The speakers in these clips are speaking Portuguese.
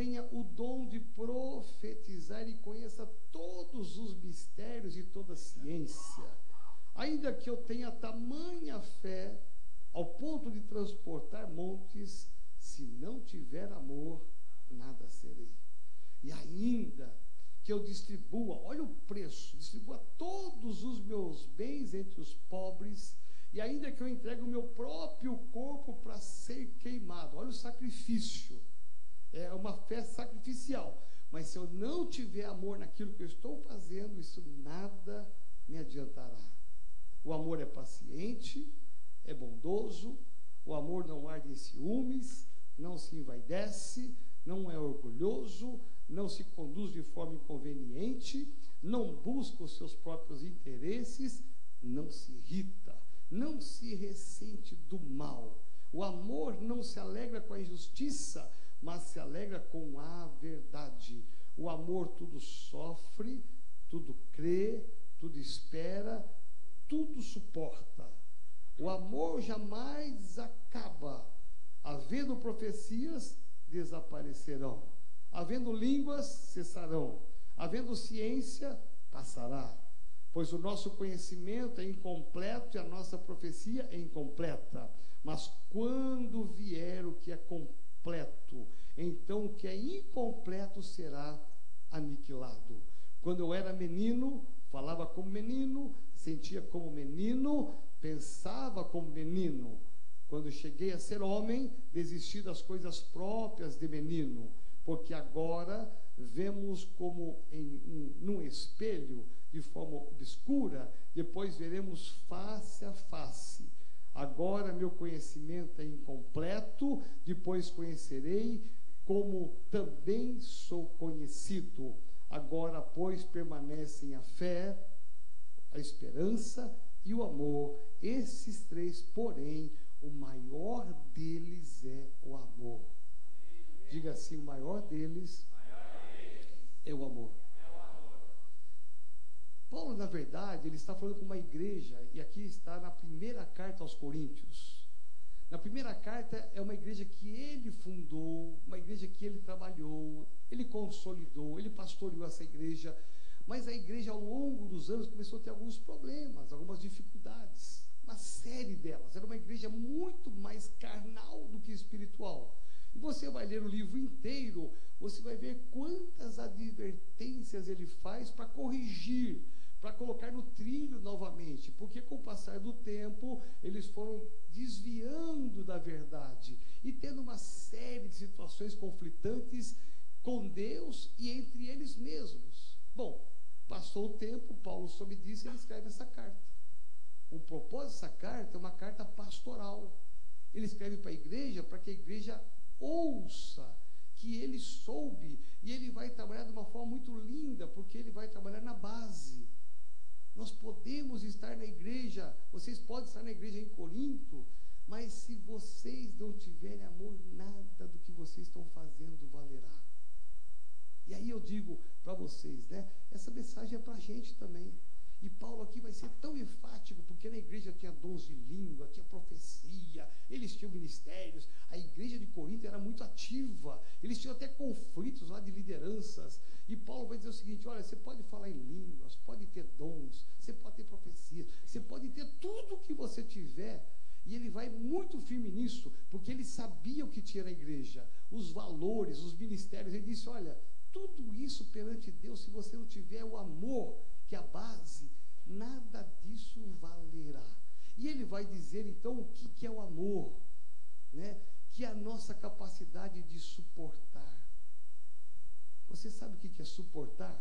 tenha o dom de profetizar e conheça todos os mistérios e toda a ciência, ainda que eu tenha tamanha fé ao ponto de transportar montes, se não tiver amor, nada serei. E ainda que eu distribua, olha o preço, distribua todos os meus bens entre os pobres, e ainda que eu entregue o meu próprio corpo para ser queimado, olha o sacrifício, é uma fé sacrificial, mas se eu não tiver amor naquilo que eu estou fazendo, isso nada me adiantará. O amor é paciente, é bondoso, o amor não arde em ciúmes, não se envaidece, não é orgulhoso, não se conduz de forma inconveniente, não busca os seus próprios interesses, não se irrita, não se ressente do mal. O amor não se alegra com a injustiça, mas se alegra com a verdade. O amor tudo sofre, tudo crê, tudo espera, tudo suporta. O amor jamais acaba. Havendo profecias, desaparecerão. Havendo línguas, cessarão. Havendo ciência, passará. Pois o nosso conhecimento é incompleto e a nossa profecia é incompleta. Mas quando vier o que é completo, então o que é incompleto será aniquilado. Quando eu era menino, falava como menino, sentia como menino, pensava como menino. Quando cheguei a ser homem, desisti das coisas próprias de menino, porque agora vemos como em um, num espelho, de forma obscura, depois veremos face a face. Agora meu conhecimento é incompleto, depois conhecerei como também sou conhecido. Agora, pois, permanecem a fé, a esperança e o amor. Esses três, porém, o maior deles é o amor. Diga assim: o maior deles é o amor. Paulo, na verdade, ele está falando com uma igreja, e aqui está na primeira carta aos Coríntios. Na primeira carta é uma igreja que ele fundou, uma igreja que ele trabalhou, ele consolidou, ele pastoreou essa igreja, mas a igreja ao longo dos anos começou a ter alguns problemas, algumas dificuldades, uma série delas. Era uma igreja muito mais carnal do que espiritual. E você vai ler o livro inteiro, você vai ver quantas advertências ele faz para corrigir para colocar no trilho novamente, porque com o passar do tempo eles foram desviando da verdade e tendo uma série de situações conflitantes com Deus e entre eles mesmos. Bom, passou o tempo, Paulo soube disso e ele escreve essa carta. O propósito dessa carta é uma carta pastoral. Ele escreve para a igreja para que a igreja ouça que ele soube e ele vai trabalhar de uma forma muito linda, porque ele vai trabalhar na base. Nós podemos estar na igreja, vocês podem estar na igreja em Corinto, mas se vocês não tiverem amor, nada do que vocês estão fazendo valerá. E aí eu digo para vocês, né? Essa mensagem é para a gente também. E Paulo aqui vai ser tão enfático, porque na igreja tinha dons de língua, tinha profecia, eles tinham ministérios, a igreja de Corinto era muito ativa, eles tinham até conflitos lá de lideranças. E Paulo vai dizer o seguinte: olha, você pode falar em línguas, pode ter dons, você pode ter profecias, você pode ter tudo o que você tiver. E ele vai muito firme nisso, porque ele sabia o que tinha na igreja, os valores, os ministérios. Ele disse: olha, tudo isso perante Deus, se você não tiver o amor, que é a base, nada disso valerá. E ele vai dizer então o que, que é o amor, né? que é a nossa capacidade de suportar. Você sabe o que é suportar?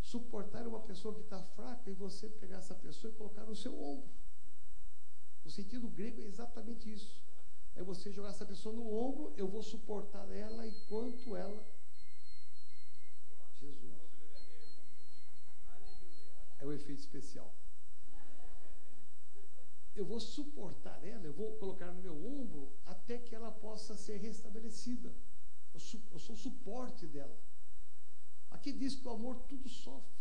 Suportar é uma pessoa que está fraca e você pegar essa pessoa e colocar no seu ombro. O sentido grego é exatamente isso. É você jogar essa pessoa no ombro, eu vou suportar ela enquanto ela. Jesus. É o efeito especial. Eu vou suportar ela, eu vou colocar no meu ombro até que ela possa ser restabelecida. Eu, eu sou o suporte dela. Aqui diz que o amor tudo sofre,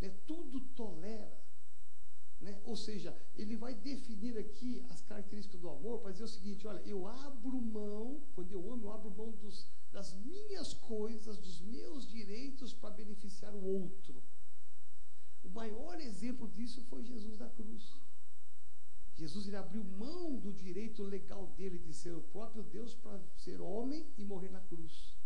né? tudo tolera. Né? Ou seja, ele vai definir aqui as características do amor para dizer o seguinte: olha, eu abro mão, quando eu amo, eu abro mão dos, das minhas coisas, dos meus direitos para beneficiar o outro. O maior exemplo disso foi Jesus da cruz. Jesus ele abriu mão do direito legal dele de ser o próprio Deus para ser homem e morrer na cruz.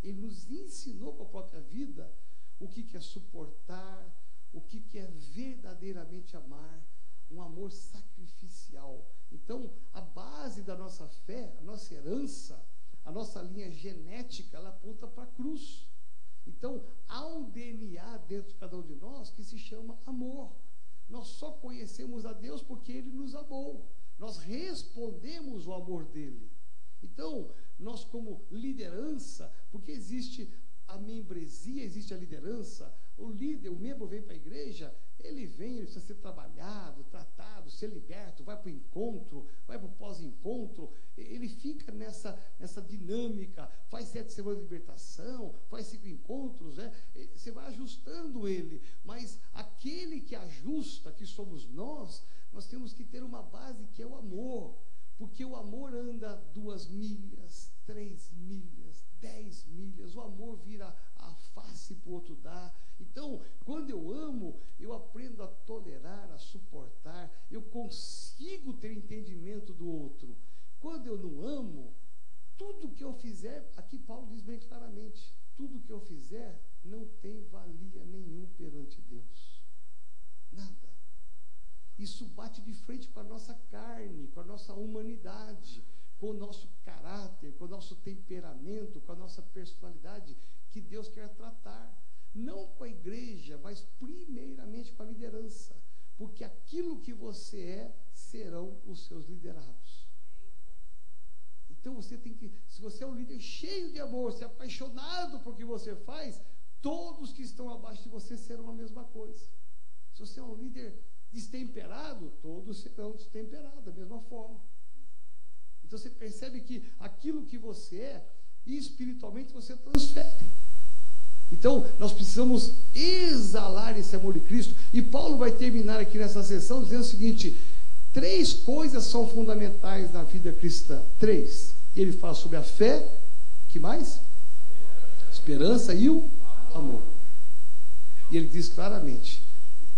Ele nos ensinou com a própria vida o que, que é suportar, o que, é verdadeiramente amar, um amor sacrificial. Então, a base da nossa fé, a nossa herança, a nossa linha genética, ela aponta para a cruz. Então, há um DNA dentro de cada um de nós que se chama amor. Nós só conhecemos a Deus porque Ele nos amou. Nós respondemos o amor dele. Então, nós, como liderança, porque existe a membresia, existe a liderança, o líder, o membro vem para a igreja, ele vem, ele precisa ser trabalhado, tratado, ser liberto, vai para o encontro, vai para o pós-encontro, ele fica nessa, nessa dinâmica, faz sete semanas de libertação, faz cinco encontros, né? você vai ajustando ele, mas aquele que ajusta, que somos nós, nós temos que ter uma base que é o amor, porque o amor anda duas milhas, três milhas, dez milhas, o amor vira a face para o outro dar. Então, quando eu amo, eu aprendo a tolerar, a suportar, eu consigo ter entendimento do outro. Quando eu não amo, tudo que eu fizer, aqui Paulo diz bem claramente, tudo que eu fizer não tem valia nenhum perante Deus. Nada. Isso bate de frente com a nossa carne, com a nossa humanidade, com o nosso caráter, com o nosso temperamento, com a nossa personalidade que Deus quer tratar. Não com a igreja, mas primeiramente com a liderança. Porque aquilo que você é serão os seus liderados. Então você tem que, se você é um líder cheio de amor, se é apaixonado por que você faz, todos que estão abaixo de você serão a mesma coisa. Se você é um líder destemperado, todos serão destemperados da mesma forma. Então você percebe que aquilo que você é, espiritualmente você transfere. Então, nós precisamos exalar esse amor de Cristo. E Paulo vai terminar aqui nessa sessão dizendo o seguinte: três coisas são fundamentais na vida cristã. Três. Ele fala sobre a fé, que mais? Esperança e o amor. E ele diz claramente: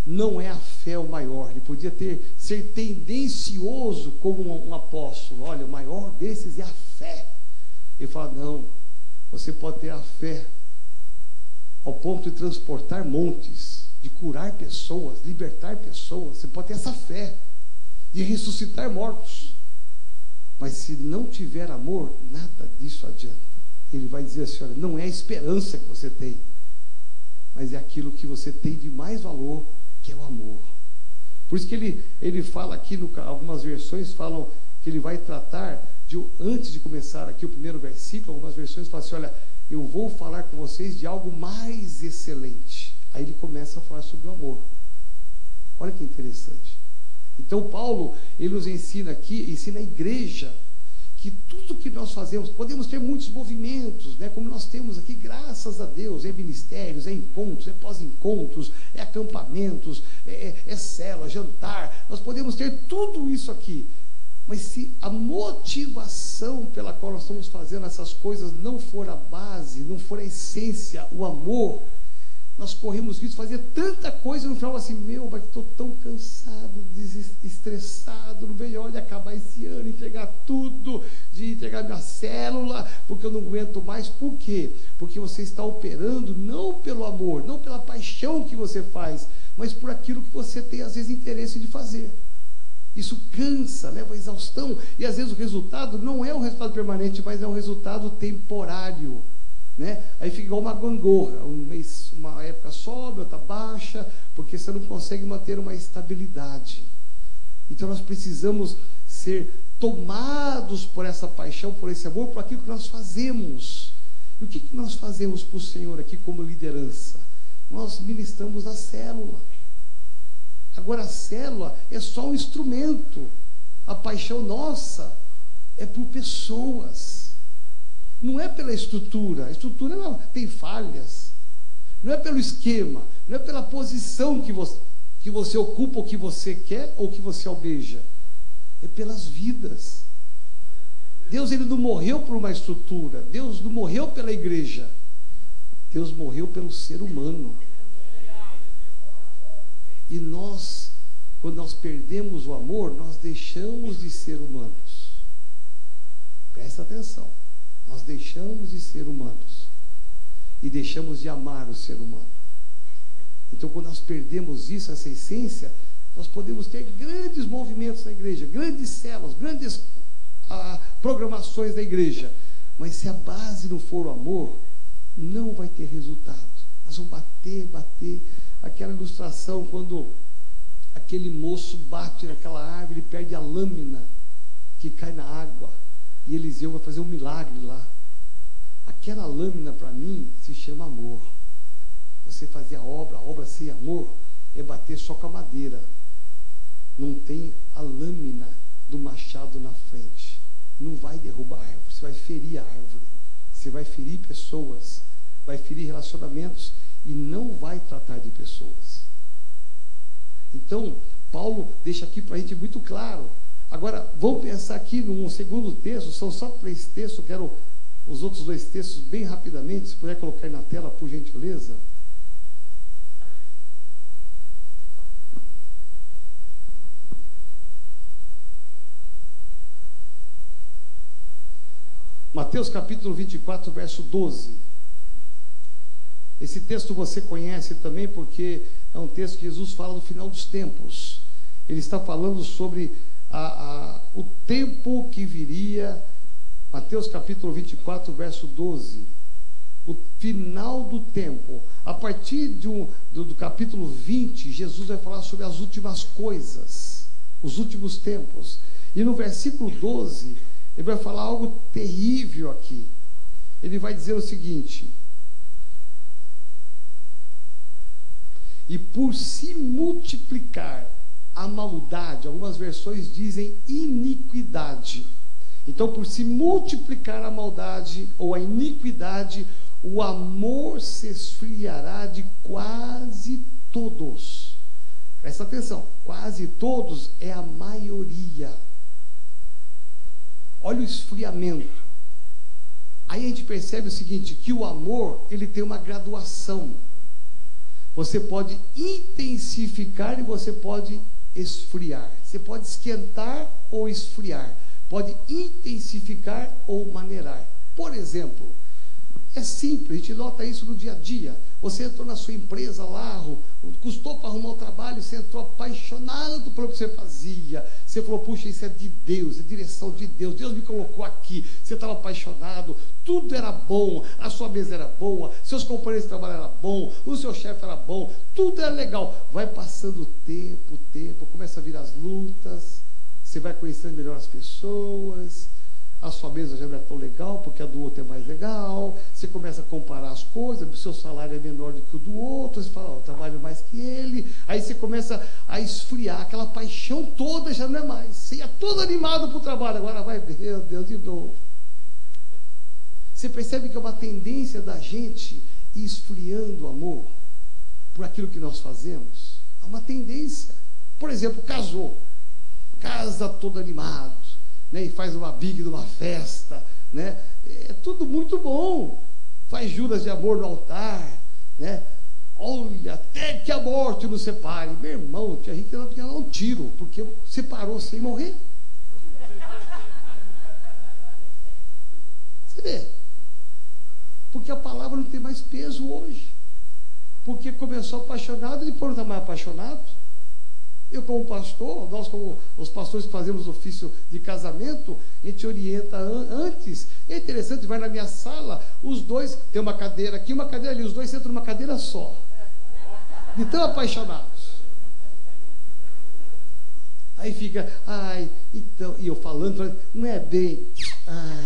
não é a fé o maior. Ele podia ter ser tendencioso como um, um apóstolo. Olha, o maior desses é a fé. Ele fala: não, você pode ter a fé ao ponto de transportar montes, de curar pessoas, libertar pessoas. Você pode ter essa fé de ressuscitar mortos. Mas se não tiver amor, nada disso adianta. Ele vai dizer assim: olha, não é a esperança que você tem, mas é aquilo que você tem de mais valor, que é o amor. Por isso que ele, ele fala aqui, no, algumas versões falam que ele vai tratar de, antes de começar aqui o primeiro versículo, algumas versões falam assim: olha, eu vou falar com vocês de algo mais excelente. Aí ele começa a falar sobre o amor. Olha que interessante. Então Paulo, ele nos ensina aqui, ensina a igreja que tudo que nós fazemos, podemos ter muitos movimentos, né, como nós temos aqui, graças a Deus, é ministérios, é encontros, é pós-encontros, é acampamentos, é, é, é cela, jantar, nós podemos ter tudo isso aqui. Mas se a motivação pela qual nós estamos fazendo essas coisas não for a base, não for a essência, o amor, nós corremos risco de fazer tanta coisa e no final assim, meu, mas estou tão cansado, estressado, não vejo olha acabar esse ano, entregar tudo, de entregar minha célula, porque eu não aguento mais. Por quê? Porque você está operando não pelo amor, não pela paixão que você faz, mas por aquilo que você tem às vezes interesse de fazer. Isso cansa, leva à exaustão. E às vezes o resultado não é um resultado permanente, mas é um resultado temporário. Né? Aí fica igual uma gangorra. Um mês, uma época sobe, outra baixa, porque você não consegue manter uma estabilidade. Então nós precisamos ser tomados por essa paixão, por esse amor, por aquilo que nós fazemos. E o que, que nós fazemos para o Senhor aqui como liderança? Nós ministramos a célula. Agora a célula é só um instrumento. A paixão nossa é por pessoas. Não é pela estrutura. A estrutura não, tem falhas. Não é pelo esquema, não é pela posição que você, que você ocupa ou que você quer ou que você almeja. É pelas vidas. Deus ele não morreu por uma estrutura, Deus não morreu pela igreja. Deus morreu pelo ser humano. E nós, quando nós perdemos o amor, nós deixamos de ser humanos. Presta atenção. Nós deixamos de ser humanos. E deixamos de amar o ser humano. Então, quando nós perdemos isso, essa essência, nós podemos ter grandes movimentos na igreja, grandes células, grandes ah, programações da igreja. Mas se a base não for o amor, não vai ter resultado. Nós vamos bater, bater. Aquela ilustração quando aquele moço bate naquela árvore e perde a lâmina que cai na água. E Eliseu vai fazer um milagre lá. Aquela lâmina para mim se chama amor. Você fazer a obra, a obra sem amor é bater só com a madeira. Não tem a lâmina do machado na frente. Não vai derrubar a árvore, você vai ferir a árvore. Você vai ferir pessoas, vai ferir relacionamentos e não vai tratar de pessoas. Então, Paulo deixa aqui para a gente muito claro. Agora, vamos pensar aqui num segundo texto, são só três textos, quero os outros dois textos bem rapidamente, se puder colocar na tela, por gentileza. Mateus capítulo 24, verso 12. Esse texto você conhece também porque é um texto que Jesus fala do final dos tempos. Ele está falando sobre a, a, o tempo que viria. Mateus capítulo 24, verso 12. O final do tempo. A partir um, do, do capítulo 20, Jesus vai falar sobre as últimas coisas, os últimos tempos. E no versículo 12, ele vai falar algo terrível aqui. Ele vai dizer o seguinte: E por se multiplicar a maldade, algumas versões dizem iniquidade. Então, por se multiplicar a maldade ou a iniquidade, o amor se esfriará de quase todos. Presta atenção, quase todos é a maioria. Olha o esfriamento. Aí a gente percebe o seguinte, que o amor, ele tem uma graduação. Você pode intensificar e você pode esfriar. Você pode esquentar ou esfriar. Pode intensificar ou maneirar. Por exemplo, é simples, a gente nota isso no dia a dia. Você entrou na sua empresa lá, custou para arrumar o trabalho, você entrou apaixonado pelo que você fazia. Você falou, puxa, isso é de Deus, é direção de Deus. Deus me colocou aqui. Você estava apaixonado, tudo era bom, a sua mesa era boa, seus companheiros de trabalho eram bom, o seu chefe era bom, tudo era legal. Vai passando o tempo, o tempo, começa a vir as lutas, você vai conhecendo melhor as pessoas a sua mesa já não é tão legal, porque a do outro é mais legal, você começa a comparar as coisas, o seu salário é menor do que o do outro, você fala, oh, eu trabalho mais que ele, aí você começa a esfriar, aquela paixão toda já não é mais. Você ia todo animado para o trabalho, agora vai, meu Deus, de novo. Você percebe que é uma tendência da gente ir esfriando o amor por aquilo que nós fazemos? É uma tendência. Por exemplo, casou, casa todo animado né, e faz uma big de uma festa, né? É tudo muito bom. Faz juras de amor no altar, né? Olha, até que a morte nos separe. Meu irmão, tinha gente que não tinha um tiro, porque separou sem morrer. Você vê? Porque a palavra não tem mais peso hoje. Porque começou apaixonado e depois não está mais apaixonado. Eu, como pastor, nós, como os pastores que fazemos ofício de casamento, a gente orienta an antes. É interessante, vai na minha sala, os dois, tem uma cadeira aqui, uma cadeira ali, os dois sentam numa cadeira só. De tão apaixonados. Aí fica, ai, então, e eu falando, não é bem. Ai.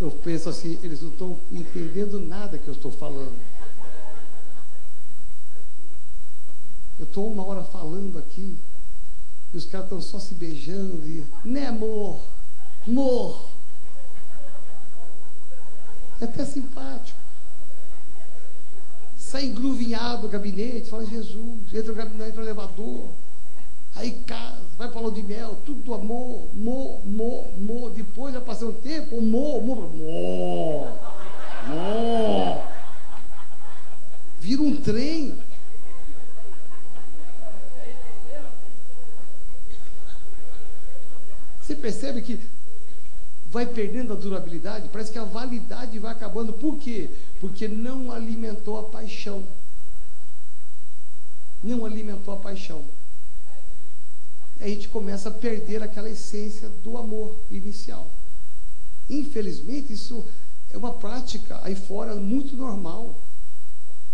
Eu penso assim, eles não estão entendendo nada que eu estou falando. Eu estou uma hora falando aqui, e os caras estão só se beijando e. Né, amor? Amor. É até simpático. Sai engruvinhado do gabinete, fala Jesus, entra no gabinete, entra no elevador. Aí casa, vai para de mel, tudo amor, mo, mo, mo. Depois vai passar um tempo, mo, mo, mo, mo. Vira um trem. Você percebe que vai perdendo a durabilidade? Parece que a validade vai acabando. Por quê? Porque não alimentou a paixão. Não alimentou a paixão. A gente começa a perder aquela essência do amor inicial. Infelizmente, isso é uma prática aí fora muito normal.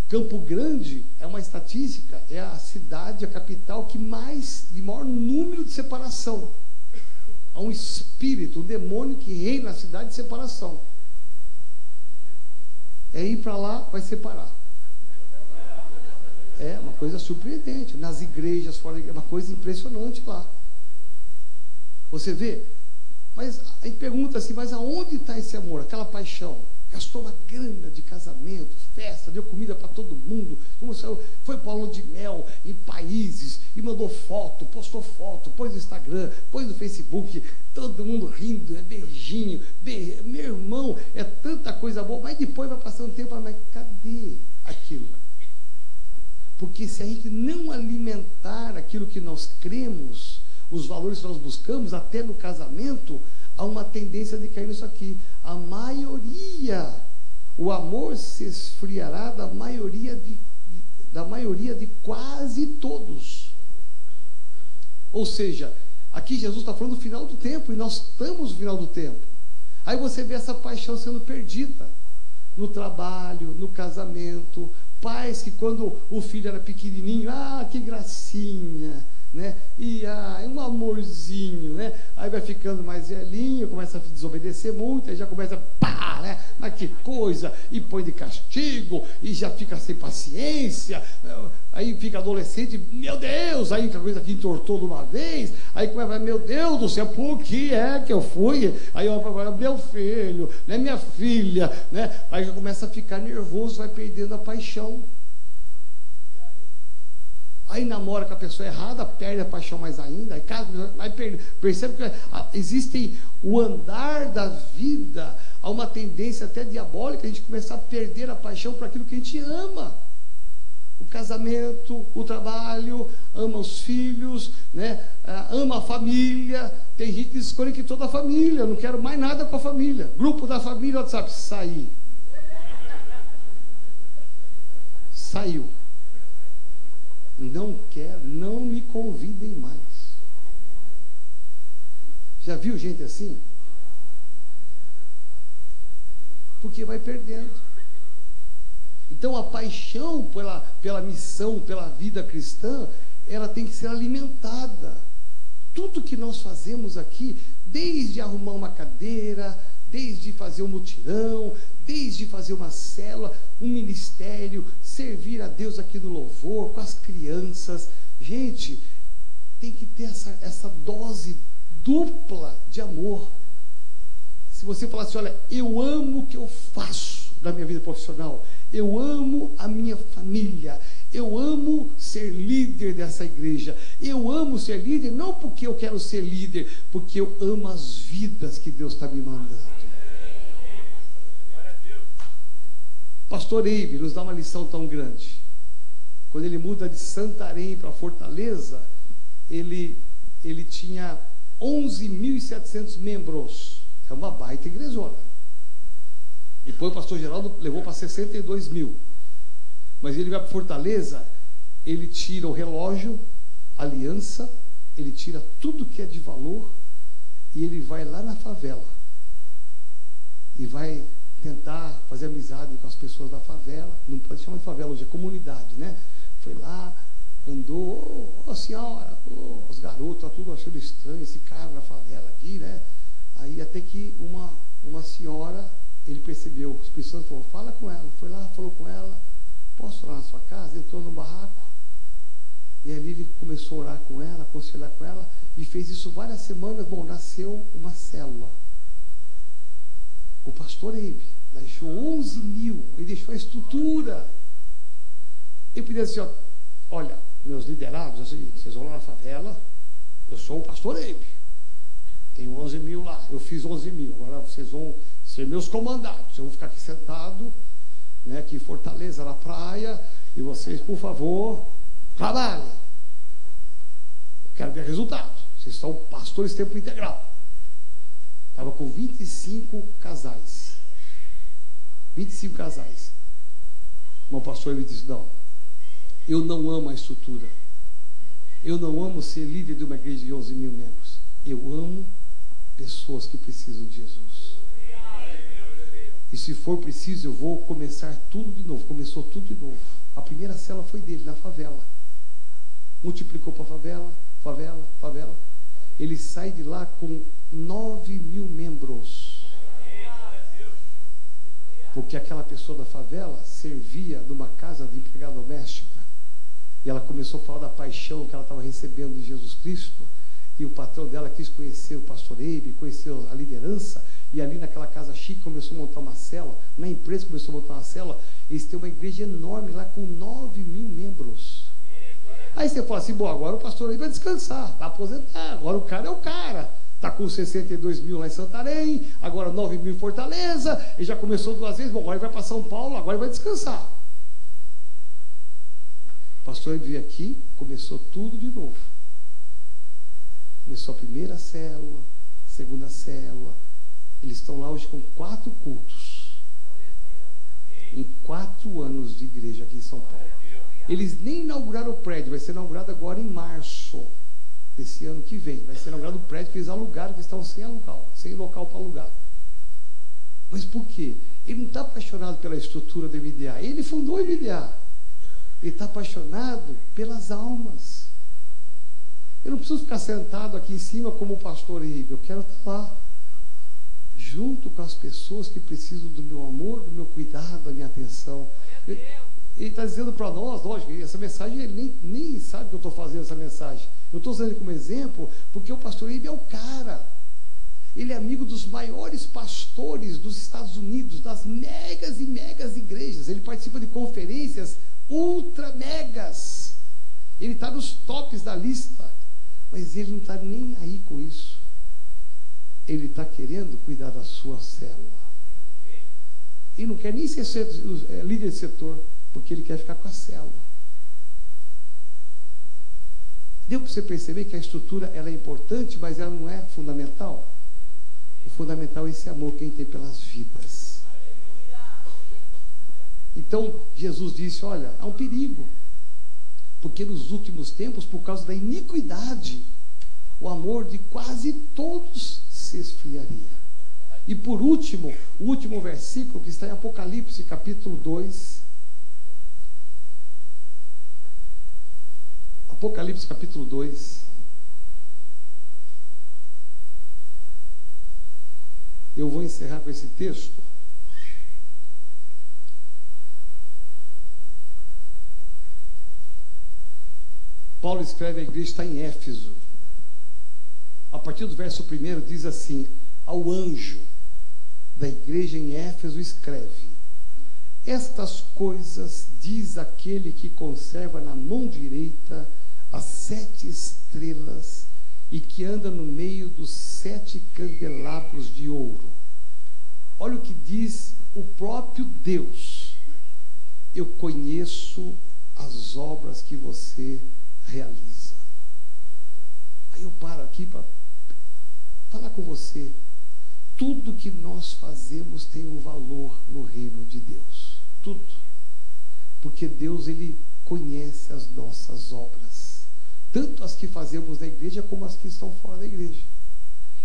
Campo Grande é uma estatística, é a cidade, a capital que mais, de maior número de separação a um espírito, um demônio que reina na cidade de separação. É ir para lá, vai separar. É uma coisa surpreendente. Nas igrejas, fora igreja, uma coisa impressionante lá. Você vê? Mas a gente pergunta assim, mas aonde está esse amor, aquela paixão? Gastou uma grana de casamento, festa, deu comida para todo mundo, foi para de mel em países e mandou foto, postou foto, pôs no Instagram, pôs no Facebook, todo mundo rindo, é beijinho, be... meu irmão, é tanta coisa boa, mas depois vai passando um tempo, mas cadê aquilo? Porque se a gente não alimentar aquilo que nós cremos, os valores que nós buscamos, até no casamento, há uma tendência de cair nisso aqui. A maioria, o amor se esfriará da maioria de, da maioria de quase todos. Ou seja, aqui Jesus está falando do final do tempo, e nós estamos no final do tempo. Aí você vê essa paixão sendo perdida no trabalho, no casamento. Pais que quando o filho era pequenininho, ah, que gracinha, né? E ah, é um amorzinho, né? Aí vai ficando mais velhinho, começa a desobedecer muito, aí já começa, pá, né? Mas que coisa, e põe de castigo, e já fica sem paciência, aí fica adolescente, meu Deus, aí a coisa que entortou de uma vez, aí começa, meu Deus do céu, por que é que eu fui? Aí olha meu filho, né? Minha filha, né? Aí já começa a ficar nervoso, vai perdendo a paixão. Aí namora com a pessoa errada, perde a paixão mais ainda, aí, aí percebe que ah, existe o andar da vida, há uma tendência até diabólica, a gente começar a perder a paixão por aquilo que a gente ama. O casamento, o trabalho, ama os filhos, né? Ah, ama a família. Tem gente que escolhe que toda a família, não quero mais nada com a família. Grupo da família, WhatsApp, sair. Saiu não quero, não me convidem mais. Já viu gente assim? Porque vai perdendo. Então a paixão pela, pela missão, pela vida cristã, ela tem que ser alimentada. Tudo que nós fazemos aqui, desde arrumar uma cadeira, desde fazer um mutirão, desde fazer uma célula, um ministério, servir a Deus aqui no louvor, com as crianças. Gente, tem que ter essa, essa dose dupla de amor. Se você falar assim, olha, eu amo o que eu faço na minha vida profissional, eu amo a minha família, eu amo ser líder dessa igreja. Eu amo ser líder não porque eu quero ser líder, porque eu amo as vidas que Deus está me mandando. Pastor Eibe nos dá uma lição tão grande. Quando ele muda de Santarém para Fortaleza, ele, ele tinha 11.700 membros. É uma baita igrejona. Depois o pastor Geraldo levou para 62 mil. Mas ele vai para Fortaleza, ele tira o relógio, aliança, ele tira tudo que é de valor e ele vai lá na favela. E vai tentar fazer amizade com as pessoas da favela, não pode chamar de favela hoje, é comunidade, né? Foi lá, andou, ô oh, senhora, oh, os garotos, tá tudo achando estranho, esse cara na favela aqui, né? Aí até que uma, uma senhora, ele percebeu, o Espírito Santo falou, fala com ela, foi lá, falou com ela, posso orar na sua casa? Entrou no barraco, e ali ele começou a orar com ela, aconselhar com ela, e fez isso várias semanas, bom, nasceu uma célula o pastor Eibe deixou 11 mil, ele deixou a estrutura. Ele pediu assim, ó, olha, meus liderados, assim, vocês vão lá na favela, Eu sou o pastor Eibe. Tenho 11 mil lá. Eu fiz 11 mil. Agora vocês vão ser meus comandados. Eu vou ficar aqui sentado, né, aqui em Fortaleza, na praia. E vocês, por favor, trabalhem. Eu quero ver resultados. Vocês são pastores tempo integral. Estava com 25 casais. 25 casais. O pastor me disse: Não, eu não amo a estrutura. Eu não amo ser líder de uma igreja de 11 mil membros. Eu amo pessoas que precisam de Jesus. E se for preciso, eu vou começar tudo de novo. Começou tudo de novo. A primeira cela foi dele, na favela. Multiplicou para favela, favela, favela. Ele sai de lá com 9 mil membros. Porque aquela pessoa da favela servia numa casa de empregada doméstica. E ela começou a falar da paixão que ela estava recebendo de Jesus Cristo. E o patrão dela quis conhecer o pastor Eibe, conhecer a liderança. E ali naquela casa chique começou a montar uma cela. Na empresa começou a montar uma cela. Eles têm uma igreja enorme lá com 9 mil membros. Aí você fala assim, bom, agora o pastor Eibe vai descansar, vai aposentar. Agora o cara é o cara. Está com 62 mil lá em Santarém, agora 9 mil em Fortaleza, ele já começou duas vezes, bom, agora ele vai para São Paulo, agora ele vai descansar. Pastor veio aqui, começou tudo de novo. Começou a primeira célula, segunda célula. Eles estão lá hoje com quatro cultos. Em quatro anos de igreja aqui em São Paulo. Eles nem inauguraram o prédio, vai ser inaugurado agora em março desse ano que vem. Vai ser inaugurado o prédio que eles alugaram, que estão sem alugar, sem local para alugar. Mas por quê? Ele não está apaixonado pela estrutura do MDA. Ele fundou o MDA. Ele está apaixonado pelas almas. Eu não preciso ficar sentado aqui em cima como o pastor Ibe. Eu quero estar lá, junto com as pessoas que precisam do meu amor, do meu cuidado, da minha atenção. Ele está dizendo para nós, lógico, essa mensagem, ele nem, nem sabe que eu estou fazendo essa mensagem. Eu estou usando ele como exemplo porque o pastor Ibe é o cara. Ele é amigo dos maiores pastores dos Estados Unidos, das megas e megas igrejas. Ele participa de conferências ultra megas. Ele está nos tops da lista, mas ele não está nem aí com isso. Ele está querendo cuidar da sua célula. Ele não quer nem ser é, líder de setor, porque ele quer ficar com a célula. Deu para você perceber que a estrutura ela é importante, mas ela não é fundamental? O fundamental é esse amor que a gente tem pelas vidas. Então, Jesus disse: Olha, há um perigo. Porque nos últimos tempos, por causa da iniquidade, o amor de quase todos se esfriaria. E por último, o último versículo que está em Apocalipse, capítulo 2. Apocalipse, capítulo 2. Eu vou encerrar com esse texto. Paulo escreve a igreja está em Éfeso. A partir do verso 1 diz assim: Ao anjo da igreja em Éfeso escreve: Estas coisas diz aquele que conserva na mão direita as sete estrelas e que anda no meio dos sete candelabros de ouro. Olha o que diz o próprio Deus. Eu conheço as obras que você realiza. Aí eu paro aqui para falar com você. Tudo que nós fazemos tem um valor no reino de Deus. Tudo. Porque Deus, Ele conhece as nossas obras. Tanto as que fazemos na igreja, como as que estão fora da igreja.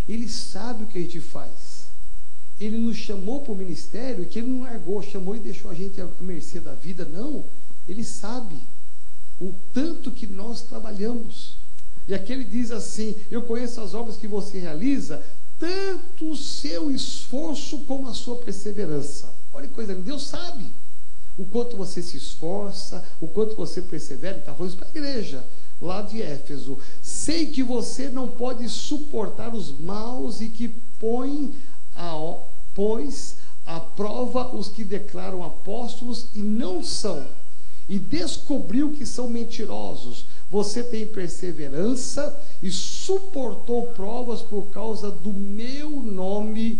Ele sabe o que a gente faz. Ele nos chamou para o ministério que ele não largou, chamou e deixou a gente à mercê da vida. Não. Ele sabe o tanto que nós trabalhamos. E aqui ele diz assim: Eu conheço as obras que você realiza, tanto o seu esforço como a sua perseverança. Olha que coisa, Deus sabe o quanto você se esforça, o quanto você persevera. Ele está falando isso para a igreja, lá de Éfeso. Sei que você não pode suportar os maus e que põe a, pois à prova os que declaram apóstolos e não são e descobriu que são mentirosos. você tem perseverança e suportou provas por causa do meu nome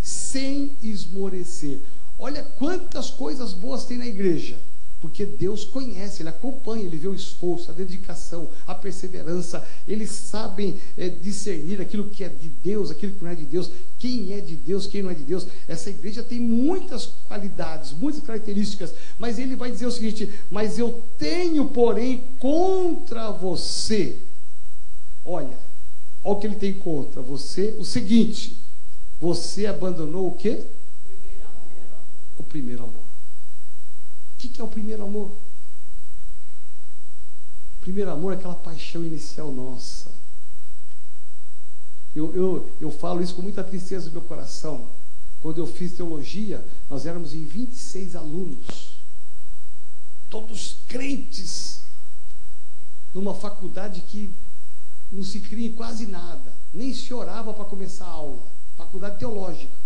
sem esmorecer. Olha quantas coisas boas tem na igreja. Porque Deus conhece, Ele acompanha, Ele vê o esforço, a dedicação, a perseverança. Eles sabem é, discernir aquilo que é de Deus, aquilo que não é de Deus, quem é de Deus, quem não é de Deus. Essa igreja tem muitas qualidades, muitas características, mas Ele vai dizer o seguinte: Mas eu tenho, porém, contra você. Olha, olha o que Ele tem contra você: o seguinte, você abandonou o quê? O primeiro amor que, que é o primeiro amor? Primeiro amor é aquela paixão inicial nossa. Eu, eu, eu falo isso com muita tristeza no meu coração. Quando eu fiz teologia, nós éramos em 26 alunos, todos crentes, numa faculdade que não se cria em quase nada, nem se orava para começar a aula, faculdade teológica.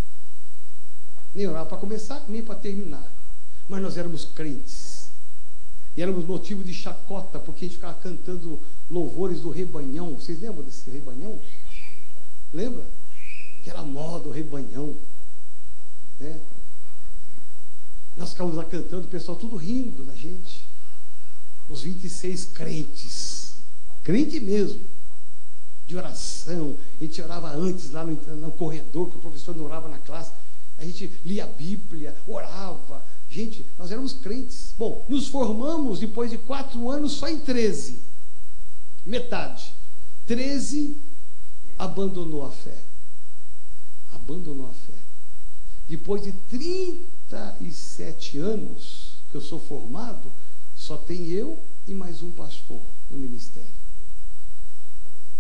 Nem orava para começar, nem para terminar mas nós éramos crentes. E éramos motivo de chacota, porque a gente ficava cantando louvores do rebanhão. Vocês lembram desse rebanhão? Lembra? Que era moda o rebanhão. Né? Nós ficávamos lá cantando, o pessoal tudo rindo da gente. Os 26 crentes. Crente mesmo. De oração. A gente orava antes lá no, no corredor, que o professor não orava na classe. A gente lia a Bíblia, orava, Gente, nós éramos crentes. Bom, nos formamos depois de quatro anos só em 13. Metade. 13 abandonou a fé. Abandonou a fé. Depois de 37 anos que eu sou formado, só tem eu e mais um pastor no ministério.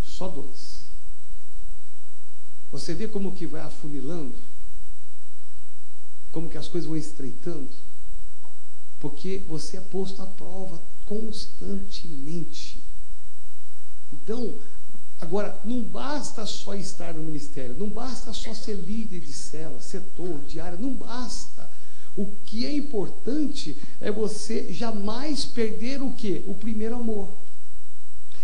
Só dois. Você vê como que vai afunilando? Como que as coisas vão estreitando? Porque você é posto à prova constantemente. Então, agora, não basta só estar no ministério, não basta só ser líder de cela, setor, de área, não basta. O que é importante é você jamais perder o quê? O primeiro amor.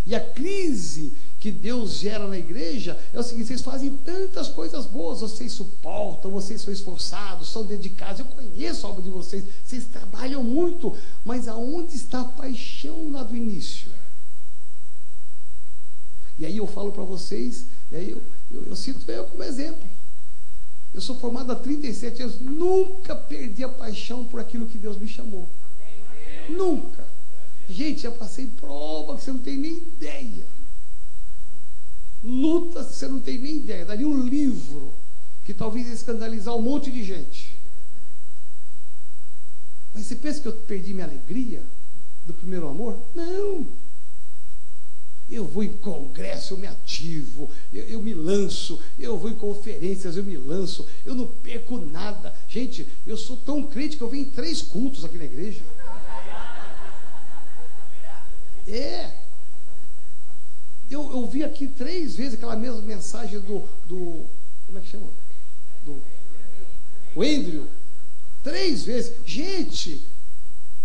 E a crise que Deus gera na igreja é o seguinte: vocês fazem tantas coisas boas, vocês suportam, vocês são esforçados, são dedicados. Eu conheço a obra de vocês, vocês trabalham muito, mas aonde está a paixão lá do início? E aí eu falo para vocês, e aí eu, eu, eu cito eu como exemplo. Eu sou formado há 37 anos, nunca perdi a paixão por aquilo que Deus me chamou. Nunca. Gente, já passei prova que você não tem nem ideia lutas que você não tem nem ideia. Daria um livro que talvez ia escandalizar um monte de gente. Mas você pensa que eu perdi minha alegria do primeiro amor? Não. Eu vou em congresso, eu me ativo, eu, eu, me lanço, eu vou em conferências, eu me lanço, eu não perco nada. Gente, eu sou tão crente que eu venho em três cultos aqui na igreja. É. Eu, eu vi aqui três vezes aquela mesma mensagem do, do como é que chama? Do o Andrew. Três vezes. Gente,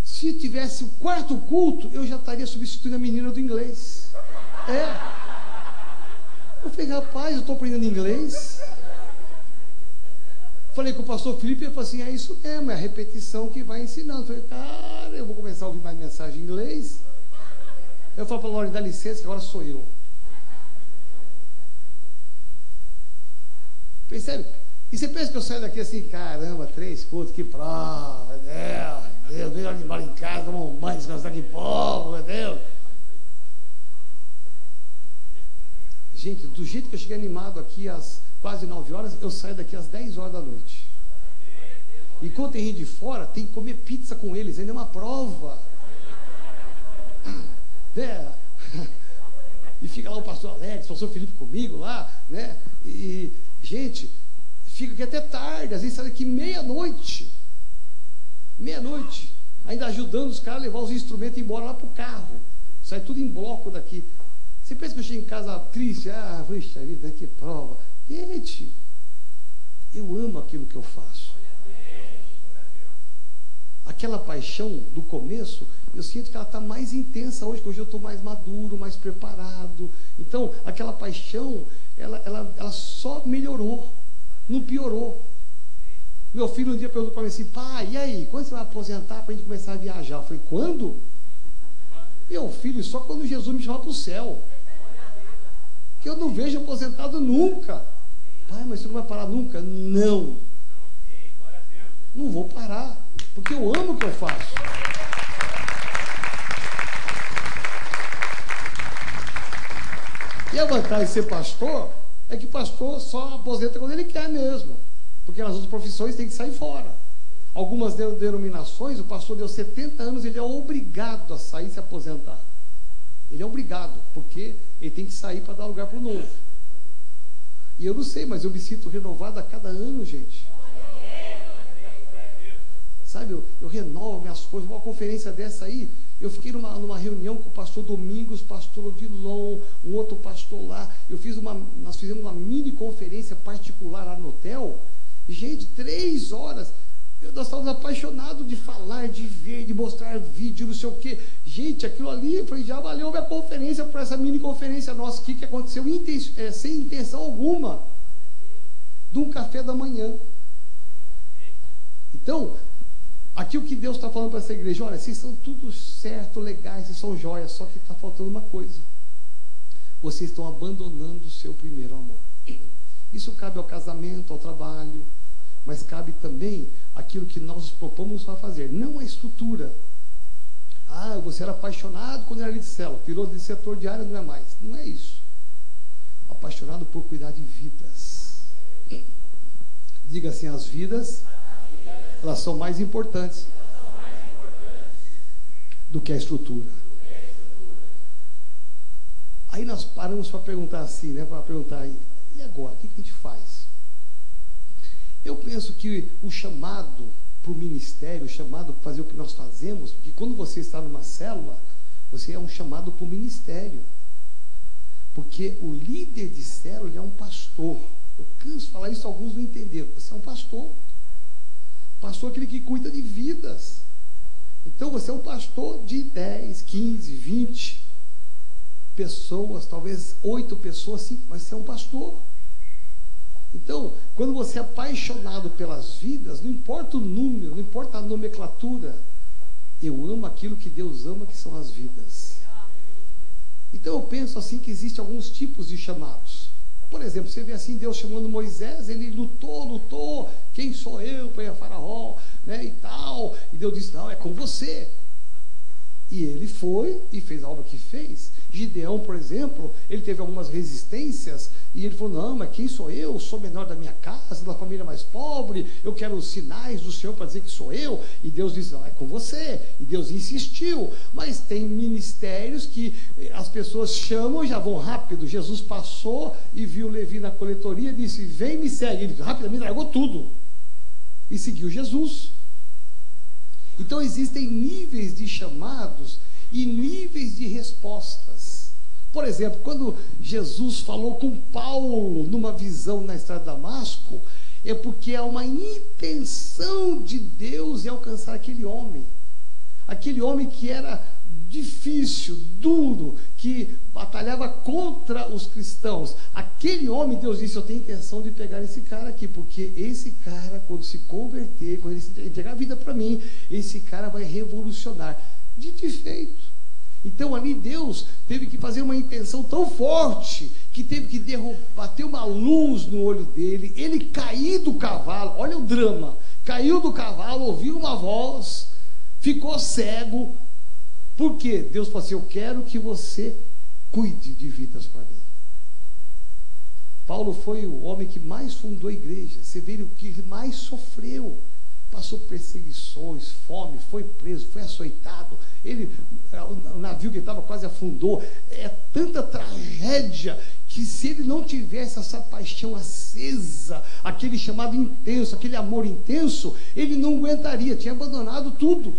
se tivesse o quarto culto, eu já estaria substituindo a menina do inglês. É. Eu falei, rapaz, eu estou aprendendo inglês. Falei com o pastor Felipe, ele falou assim, é isso mesmo, é a repetição que vai ensinando. Eu falei, cara, eu vou começar a ouvir mais mensagem em inglês. Eu falo para a Lore, dá licença, que agora sou eu. Percebe? E você pensa que eu saio daqui assim, caramba, três cultos, que prova, Deus, Deus, veio animal em casa, tomar um banho, descansar aqui povo, meu Deus. Gente, do jeito que eu cheguei animado aqui às quase nove horas, eu saio daqui às dez horas da noite. E quando tem gente de fora, tem que comer pizza com eles, ainda é uma prova. É. E fica lá o pastor Alex, o pastor Felipe comigo lá, né? E, Gente, fica aqui até tarde, às vezes sai daqui meia-noite. Meia-noite. Ainda ajudando os caras a levar os instrumentos embora lá para o carro. Sai tudo em bloco daqui. Você pensa que eu chego em casa triste? Ah, puxa vida, que prova. Gente, eu amo aquilo que eu faço. Aquela paixão do começo, eu sinto que ela está mais intensa hoje, que hoje eu estou mais maduro, mais preparado. Então, aquela paixão, ela, ela, ela só melhorou, não piorou. Meu filho um dia perguntou para mim assim, pai, e aí, quando você vai aposentar para a gente começar a viajar? Eu falei, quando? Meu filho, só quando Jesus me chamar para o céu. Que eu não vejo aposentado nunca. Pai, mas você não vai parar nunca? Não. Não vou parar. Porque eu amo o que eu faço. E a vantagem de ser pastor é que pastor só aposenta quando ele quer mesmo. Porque nas outras profissões tem que sair fora. Algumas denominações, o pastor deu 70 anos, ele é obrigado a sair e se aposentar. Ele é obrigado, porque ele tem que sair para dar lugar para o novo. E eu não sei, mas eu me sinto renovado a cada ano, gente. Sabe, eu, eu renovo minhas coisas. Uma conferência dessa aí, eu fiquei numa, numa reunião com o pastor Domingos, pastor Odilon, um outro pastor lá. Eu fiz uma, nós fizemos uma mini conferência particular lá no hotel. Gente, três horas. Nós estávamos apaixonados de falar, de ver, de mostrar vídeo, não sei o quê. Gente, aquilo ali, eu falei, já valeu minha conferência por essa mini conferência nossa aqui que aconteceu é, sem intenção alguma. De um café da manhã. Então, aqui o que Deus está falando para essa igreja, olha, vocês são tudo certo, legais, vocês são joias, só que está faltando uma coisa. Vocês estão abandonando o seu primeiro amor. Isso cabe ao casamento, ao trabalho, mas cabe também aquilo que nós propomos a fazer, não a estrutura. Ah, você era apaixonado quando era de célula, virou de setor de área, não é mais. Não é isso. Apaixonado por cuidar de vidas. Diga assim, as vidas, elas são mais importantes do que a estrutura. Aí nós paramos para perguntar assim, né? Para perguntar aí, e agora? O que, a gente faz? Eu penso que o chamado para o ministério, o chamado para fazer o que nós fazemos, porque quando você está numa célula, você é um chamado para o ministério. Porque o líder de célula é um pastor. Eu canso de falar isso, alguns não entenderam. Você é um pastor. Pastor é aquele que cuida de vidas. Então você é um pastor de 10, 15, 20 pessoas, talvez oito pessoas, sim, mas você é um pastor. Então, quando você é apaixonado pelas vidas, não importa o número, não importa a nomenclatura, eu amo aquilo que Deus ama, que são as vidas. Então eu penso assim que existem alguns tipos de chamados. Por exemplo, você vê assim Deus chamando Moisés, ele lutou, lutou, quem sou eu para Faraó, né, e tal. E Deus disse, não, é com você. E ele foi e fez a obra que fez. Gideão, por exemplo, ele teve algumas resistências e ele falou: Não, mas quem sou eu? Sou menor da minha casa, da família mais pobre. Eu quero os sinais do Senhor para dizer que sou eu. E Deus disse: Não, é com você. E Deus insistiu. Mas tem ministérios que as pessoas chamam e já vão rápido. Jesus passou e viu Levi na coletoria e disse: Vem, me segue. Ele rapidamente largou tudo e seguiu Jesus. Então existem níveis de chamados e níveis de respostas. Por exemplo, quando Jesus falou com Paulo numa visão na estrada de Damasco, é porque há uma intenção de Deus em alcançar aquele homem. Aquele homem que era difícil, duro, que batalhava contra os cristãos. Aquele homem, Deus disse: Eu tenho intenção de pegar esse cara aqui, porque esse cara, quando se converter, quando ele entregar a vida para mim, esse cara vai revolucionar. Dito e feito. Então ali Deus teve que fazer uma intenção tão forte que teve que bater uma luz no olho dele. Ele caiu do cavalo, olha o drama. Caiu do cavalo, ouviu uma voz, ficou cego. Por quê? Deus falou assim: Eu quero que você cuide de vidas para mim. Paulo foi o homem que mais fundou a igreja. Você vê o que mais sofreu passou perseguições, fome, foi preso, foi açoitado. Ele, o navio que estava quase afundou. É tanta tragédia que se ele não tivesse essa paixão acesa, aquele chamado intenso, aquele amor intenso, ele não aguentaria, tinha abandonado tudo.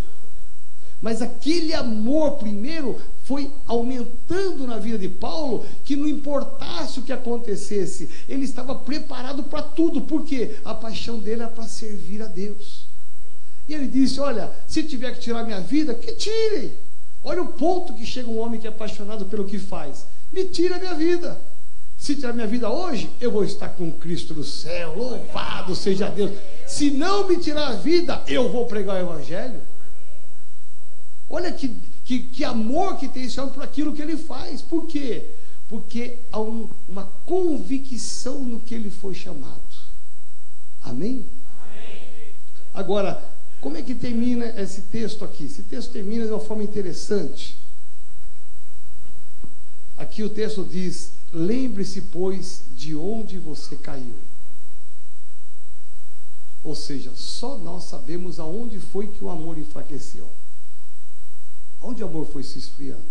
Mas aquele amor primeiro foi aumentando na vida de Paulo, que não importasse o que acontecesse, ele estava preparado para tudo, porque a paixão dele era para servir a Deus. E ele disse: Olha, se tiver que tirar minha vida, que tire. Olha o ponto que chega um homem que é apaixonado pelo que faz. Me tira a minha vida. Se tirar minha vida hoje, eu vou estar com Cristo no céu. Louvado seja Deus. Se não me tirar a vida, eu vou pregar o Evangelho. Olha que, que, que amor que tem esse homem por aquilo que ele faz. Por quê? Porque há um, uma convicção no que ele foi chamado. Amém? Amém? Agora, como é que termina esse texto aqui? Esse texto termina de uma forma interessante. Aqui o texto diz: Lembre-se, pois, de onde você caiu. Ou seja, só nós sabemos aonde foi que o amor enfraqueceu. Onde o amor foi se esfriando?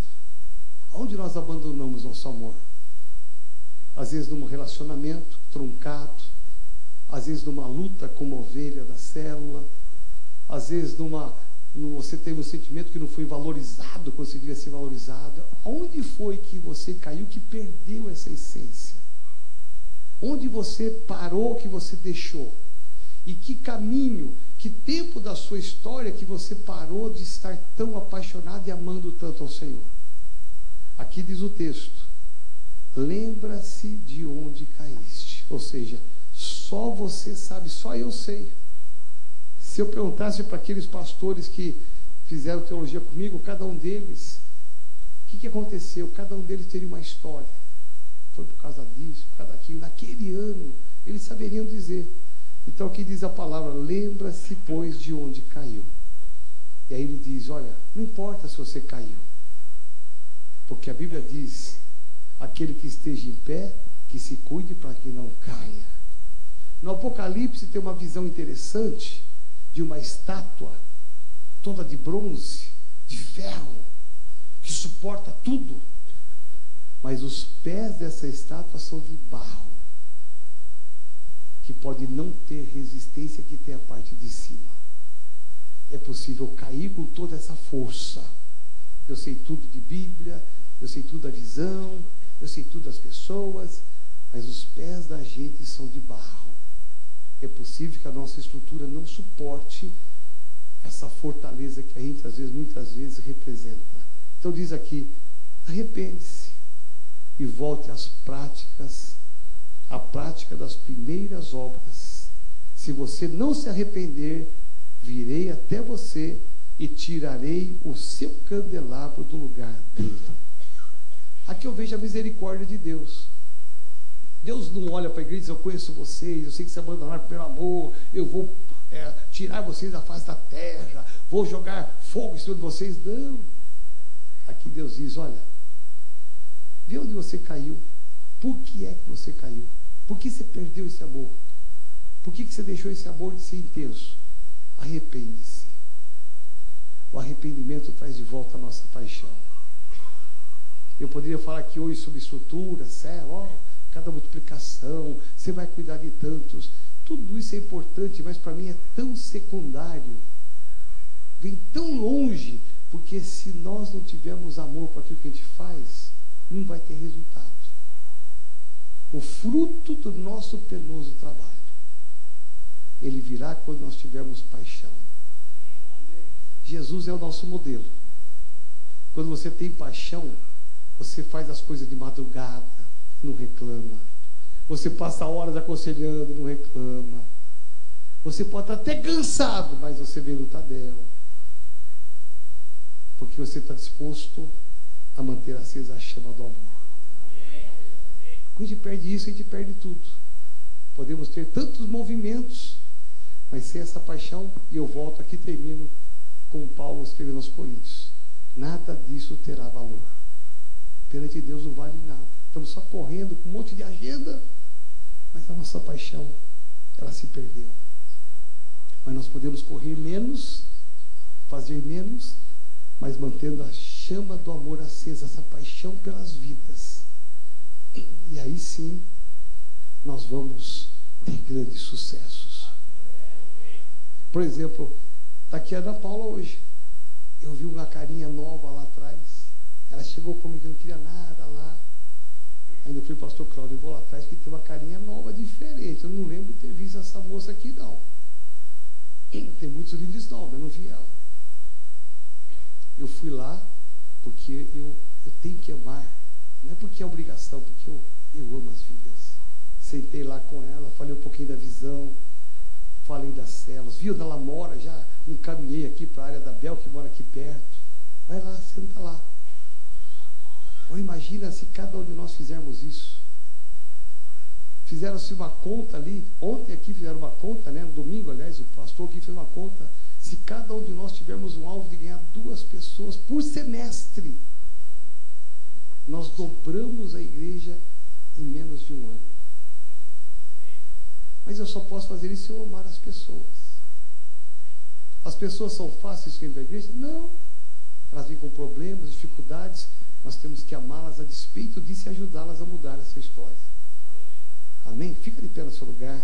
Onde nós abandonamos nosso amor? Às vezes num relacionamento truncado, às vezes numa luta como ovelha da célula, às vezes numa você teve um sentimento que não foi valorizado quando você devia ser valorizado. Onde foi que você caiu que perdeu essa essência? Onde você parou que você deixou? E que caminho, que tempo da sua história que você parou de estar tão apaixonado e amando tanto ao Senhor? Aqui diz o texto: lembra-se de onde caíste. Ou seja, só você sabe, só eu sei. Se eu perguntasse para aqueles pastores que fizeram teologia comigo, cada um deles, o que, que aconteceu? Cada um deles teria uma história. Foi por causa disso, por causa daquilo. Naquele ano, eles saberiam dizer. Então aqui diz a palavra: lembra-se, pois, de onde caiu. E aí ele diz: olha, não importa se você caiu. Porque a Bíblia diz: aquele que esteja em pé, que se cuide para que não caia. No Apocalipse tem uma visão interessante de uma estátua toda de bronze, de ferro, que suporta tudo. Mas os pés dessa estátua são de barro, que pode não ter resistência que tem a parte de cima. É possível cair com toda essa força. Eu sei tudo de Bíblia, eu sei tudo da visão, eu sei tudo das pessoas, mas os pés da gente são de barro é possível que a nossa estrutura não suporte essa fortaleza que a gente às vezes, muitas vezes representa. Então diz aqui, arrepende-se e volte às práticas, à prática das primeiras obras. Se você não se arrepender, virei até você e tirarei o seu candelabro do lugar dele. Aqui eu vejo a misericórdia de Deus. Deus não olha para a igreja e diz, eu conheço vocês, eu sei que se abandonaram pelo amor, eu vou é, tirar vocês da face da terra, vou jogar fogo em cima de vocês. Não. Aqui Deus diz, olha, vê onde você caiu. Por que é que você caiu? Por que você perdeu esse amor? Por que, que você deixou esse amor de ser intenso? Arrepende-se. O arrependimento traz de volta a nossa paixão. Eu poderia falar aqui hoje sobre estrutura, céu, ó, cada multiplicação, você vai cuidar de tantos. Tudo isso é importante, mas para mim é tão secundário. Vem tão longe, porque se nós não tivermos amor para aquilo que a gente faz, não vai ter resultado. O fruto do nosso penoso trabalho, ele virá quando nós tivermos paixão. Jesus é o nosso modelo. Quando você tem paixão, você faz as coisas de madrugada, não reclama. Você passa horas aconselhando, não reclama. Você pode estar até cansado, mas você vem no Tadel. Porque você está disposto a manter acesa a chama do amor. Quando a gente perde isso, a gente perde tudo. Podemos ter tantos movimentos, mas sem essa paixão, e eu volto aqui termino com Paulo escrevendo aos Coríntios. Nada disso terá valor. Perante Deus não vale nada. Estamos só correndo com um monte de agenda, mas a nossa paixão, ela se perdeu. Mas nós podemos correr menos, fazer menos, mas mantendo a chama do amor acesa, essa paixão pelas vidas. E aí sim, nós vamos ter grandes sucessos. Por exemplo, está aqui a Ana Paula hoje. Eu vi uma carinha nova lá atrás. Ela chegou comigo que não queria nada lá. Ainda fui pastor Cláudio, vou lá atrás que tem uma carinha nova, diferente. Eu não lembro de ter visto essa moça aqui, não. Tem muitos dizem, não, eu não vi ela. Eu fui lá porque eu, eu tenho que amar. Não é porque é obrigação, porque eu, eu amo as vidas. Sentei lá com ela, falei um pouquinho da visão, falei das células. Viu ela mora? Já encaminhei aqui para a área da Bel, que mora aqui perto. Vai lá, senta lá. Ou imagina se cada um de nós fizermos isso. Fizeram-se uma conta ali, ontem aqui fizeram uma conta, né? No domingo, aliás, o pastor aqui fez uma conta. Se cada um de nós tivermos um alvo de ganhar duas pessoas por semestre, nós dobramos a igreja em menos de um ano. Mas eu só posso fazer isso se eu amar as pessoas. As pessoas são fáceis de vir para a igreja? Não. Elas vêm com problemas, dificuldades. Nós temos que amá-las a despeito disso e ajudá-las a mudar essa história. Amém? Fica de pé no seu lugar.